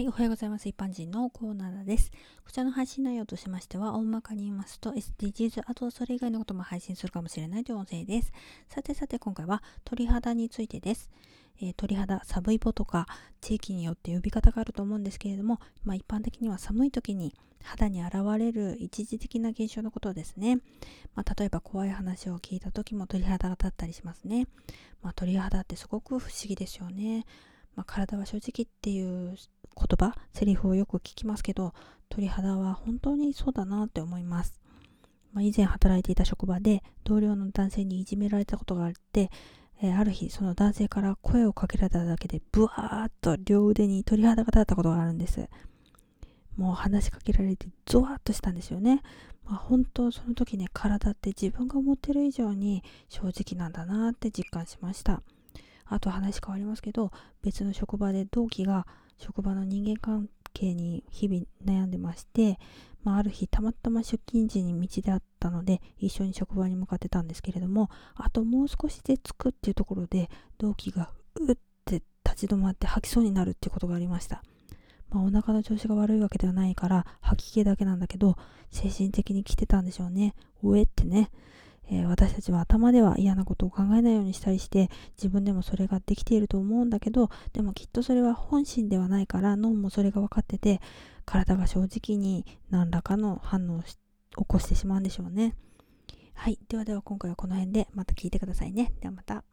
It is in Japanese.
はい、おはようございます。一般人のコーナーです。こちらの配信内容としましては、大まかに言いますと、SDGs、あとはそれ以外のことも配信するかもしれないという音声です。さてさて、今回は鳥肌についてです。えー、鳥肌、寒いポとか、地域によって呼び方があると思うんですけれども、まあ、一般的には寒い時に肌に現れる一時的な現象のことですね。まあ、例えば怖い話を聞いた時も鳥肌が立ったりしますね。まあ、鳥肌ってすごく不思議ですよね。まあ、体は正直っていう言葉、セリフをよく聞きますけど、鳥肌は本当にそうだなって思います。まあ、以前働いていた職場で同僚の男性にいじめられたことがあって、えー、ある日その男性から声をかけられただけでブワーッと両腕に鳥肌が立ったことがあるんです。もう話しかけられてゾワッとしたんですよね。まあ、本当その時ね体って自分が思ってる以上に正直なんだなって実感しました。あと話変わりますけど別の職場で同期が職場の人間関係に日々悩んでまして、まあ、ある日たまたま出勤時に道であったので一緒に職場に向かってたんですけれどもあともう少しで着くっていうところで同期がうって立ち止まって吐きそうになるっていうことがありました。まあ、お腹の調子が悪いわけではないから吐き気だけなんだけど精神的に来てたんでしょうね。おえってね。えー、私たちは頭では嫌なことを考えないようにしたりして自分でもそれができていると思うんだけどでもきっとそれは本心ではないから脳もそれが分かってて体が正直に何らかの反応を起こしてしまうんでしょうね。はい。ではでは今回はこの辺でまた聞いてくださいね。ではまた。